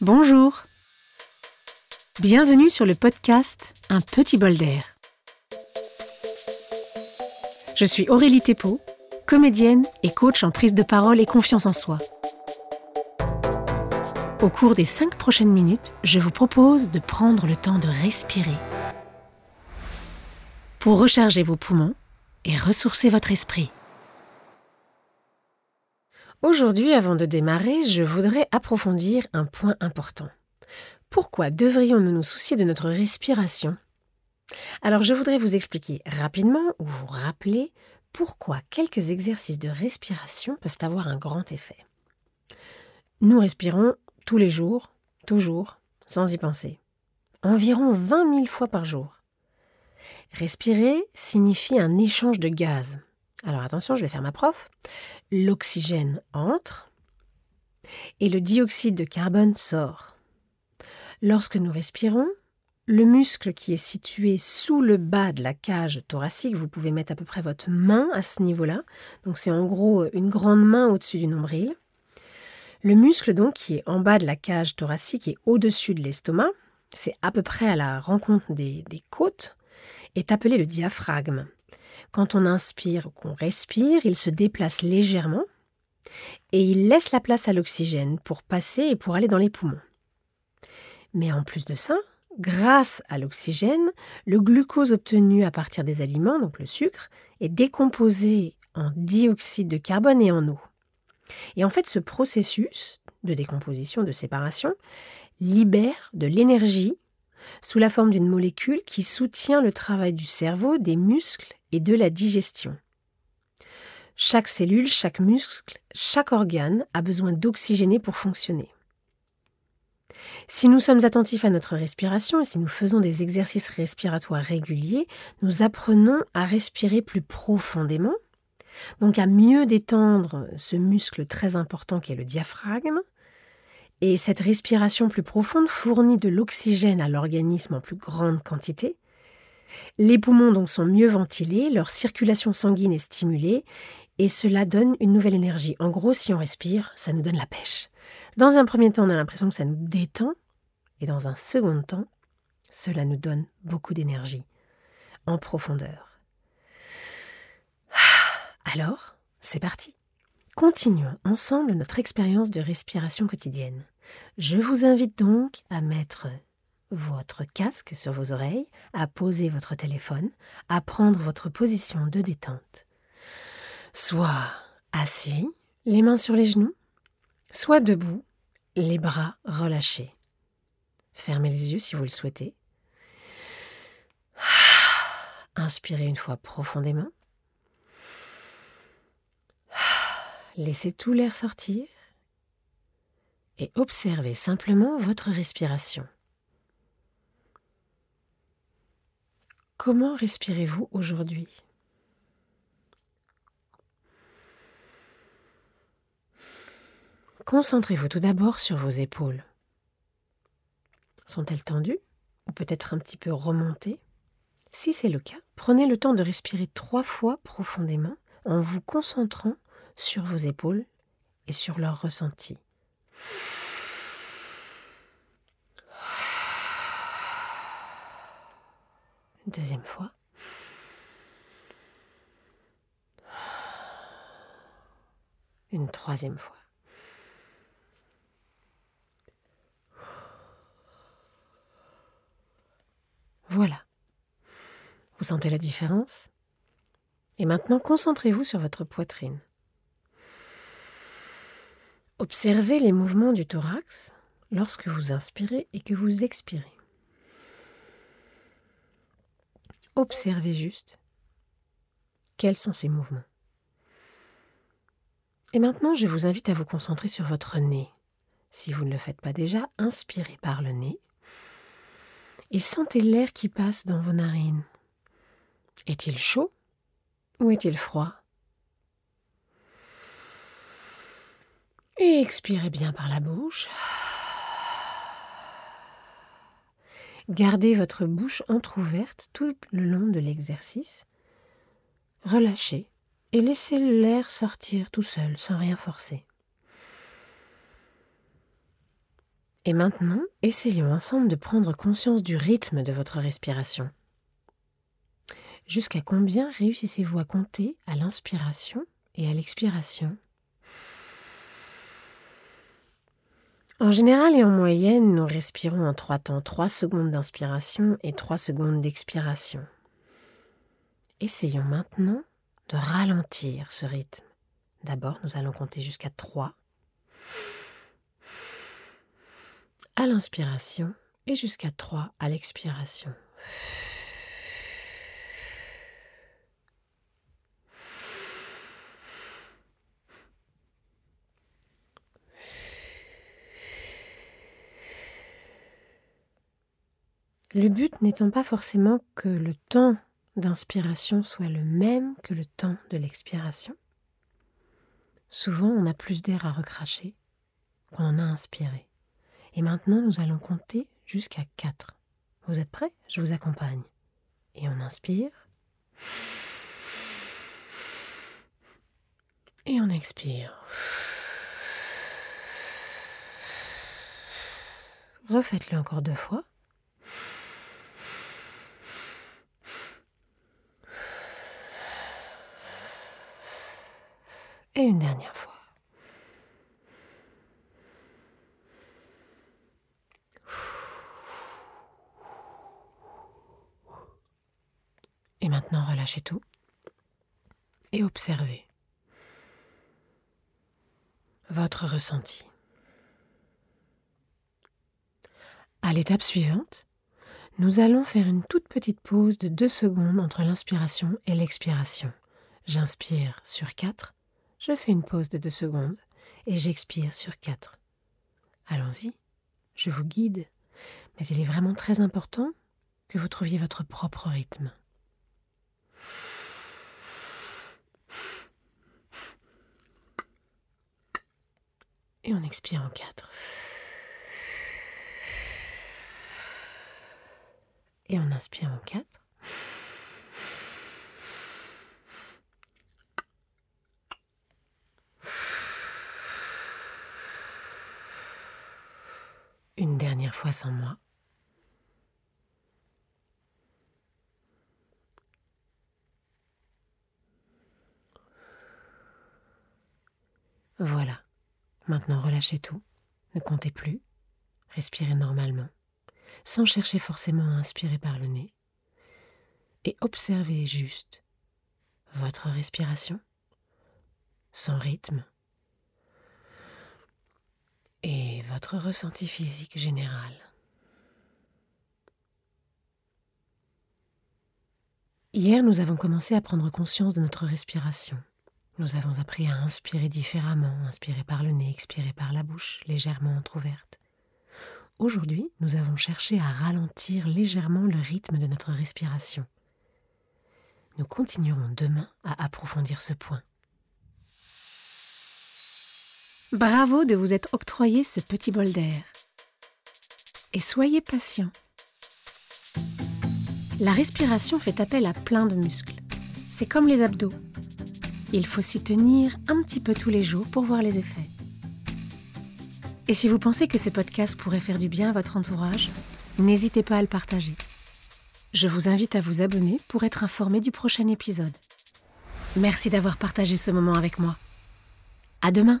Bonjour. Bienvenue sur le podcast Un petit bol d'air. Je suis Aurélie Thépeau, comédienne et coach en prise de parole et confiance en soi. Au cours des cinq prochaines minutes, je vous propose de prendre le temps de respirer pour recharger vos poumons et ressourcer votre esprit. Aujourd'hui, avant de démarrer, je voudrais approfondir un point important. Pourquoi devrions-nous nous soucier de notre respiration? Alors je voudrais vous expliquer rapidement ou vous rappeler pourquoi quelques exercices de respiration peuvent avoir un grand effet. Nous respirons tous les jours, toujours, sans y penser. Environ 20 000 fois par jour. Respirer signifie un échange de gaz. Alors attention, je vais faire ma prof. L'oxygène entre et le dioxyde de carbone sort. Lorsque nous respirons, le muscle qui est situé sous le bas de la cage thoracique, vous pouvez mettre à peu près votre main à ce niveau-là. Donc c'est en gros une grande main au-dessus du nombril. Le muscle donc qui est en bas de la cage thoracique et au-dessus de l'estomac, c'est à peu près à la rencontre des, des côtes, est appelé le diaphragme. Quand on inspire ou qu'on respire, il se déplace légèrement et il laisse la place à l'oxygène pour passer et pour aller dans les poumons. Mais en plus de ça, grâce à l'oxygène, le glucose obtenu à partir des aliments, donc le sucre, est décomposé en dioxyde de carbone et en eau. Et en fait, ce processus de décomposition, de séparation, libère de l'énergie sous la forme d'une molécule qui soutient le travail du cerveau, des muscles et de la digestion. Chaque cellule, chaque muscle, chaque organe a besoin d'oxygéner pour fonctionner. Si nous sommes attentifs à notre respiration et si nous faisons des exercices respiratoires réguliers, nous apprenons à respirer plus profondément donc à mieux détendre ce muscle très important qui est le diaphragme. Et cette respiration plus profonde fournit de l'oxygène à l'organisme en plus grande quantité. Les poumons donc sont mieux ventilés, leur circulation sanguine est stimulée et cela donne une nouvelle énergie. En gros, si on respire, ça nous donne la pêche. Dans un premier temps, on a l'impression que ça nous détend et dans un second temps, cela nous donne beaucoup d'énergie en profondeur. Alors, c'est parti. Continuons ensemble notre expérience de respiration quotidienne. Je vous invite donc à mettre votre casque sur vos oreilles, à poser votre téléphone, à prendre votre position de détente. Soit assis, les mains sur les genoux, soit debout, les bras relâchés. Fermez les yeux si vous le souhaitez. Inspirez une fois profondément. laissez tout l'air sortir et observez simplement votre respiration. Comment respirez-vous aujourd'hui? Concentrez-vous tout d'abord sur vos épaules. Sont-elles tendues ou peut-être un petit peu remontées? Si c'est le cas, prenez le temps de respirer trois fois profondément en vous concentrant sur vos épaules et sur leur ressenti. Deuxième fois. Une troisième fois. Voilà. Vous sentez la différence? Et maintenant, concentrez-vous sur votre poitrine. Observez les mouvements du thorax lorsque vous inspirez et que vous expirez. Observez juste quels sont ces mouvements. Et maintenant, je vous invite à vous concentrer sur votre nez. Si vous ne le faites pas déjà, inspirez par le nez et sentez l'air qui passe dans vos narines. Est-il chaud ou est-il froid? Et expirez bien par la bouche. Gardez votre bouche entr'ouverte tout le long de l'exercice. Relâchez et laissez l'air sortir tout seul sans rien forcer. Et maintenant, essayons ensemble de prendre conscience du rythme de votre respiration. Jusqu'à combien réussissez-vous à compter à l'inspiration et à l'expiration? En général et en moyenne, nous respirons en trois temps, 3 secondes d'inspiration et 3 secondes d'expiration. Essayons maintenant de ralentir ce rythme. D'abord, nous allons compter jusqu'à 3 à l'inspiration et jusqu'à 3 à l'expiration. Le but n'étant pas forcément que le temps d'inspiration soit le même que le temps de l'expiration. Souvent, on a plus d'air à recracher qu'on en a inspiré. Et maintenant, nous allons compter jusqu'à 4. Vous êtes prêts? Je vous accompagne. Et on inspire. Et on expire. Refaites-le encore deux fois. Et une dernière fois. Et maintenant, relâchez tout et observez votre ressenti. À l'étape suivante, nous allons faire une toute petite pause de deux secondes entre l'inspiration et l'expiration. J'inspire sur 4 je fais une pause de deux secondes et j'expire sur quatre. Allons-y, je vous guide, mais il est vraiment très important que vous trouviez votre propre rythme. Et on expire en quatre. Et on inspire en quatre. une dernière sans moi. Voilà. Maintenant relâchez tout. Ne comptez plus. Respirez normalement, sans chercher forcément à inspirer par le nez. Et observez juste votre respiration, son rythme, et votre ressenti physique général? Hier, nous avons commencé à prendre conscience de notre respiration. Nous avons appris à inspirer différemment, inspirer par le nez, expirer par la bouche, légèrement entr'ouverte. Aujourd'hui, nous avons cherché à ralentir légèrement le rythme de notre respiration. Nous continuerons demain à approfondir ce point. Bravo de vous être octroyé ce petit bol d'air. Et soyez patient. La respiration fait appel à plein de muscles. C'est comme les abdos. Il faut s'y tenir un petit peu tous les jours pour voir les effets. Et si vous pensez que ce podcast pourrait faire du bien à votre entourage, n'hésitez pas à le partager. Je vous invite à vous abonner pour être informé du prochain épisode. Merci d'avoir partagé ce moment avec moi. À demain!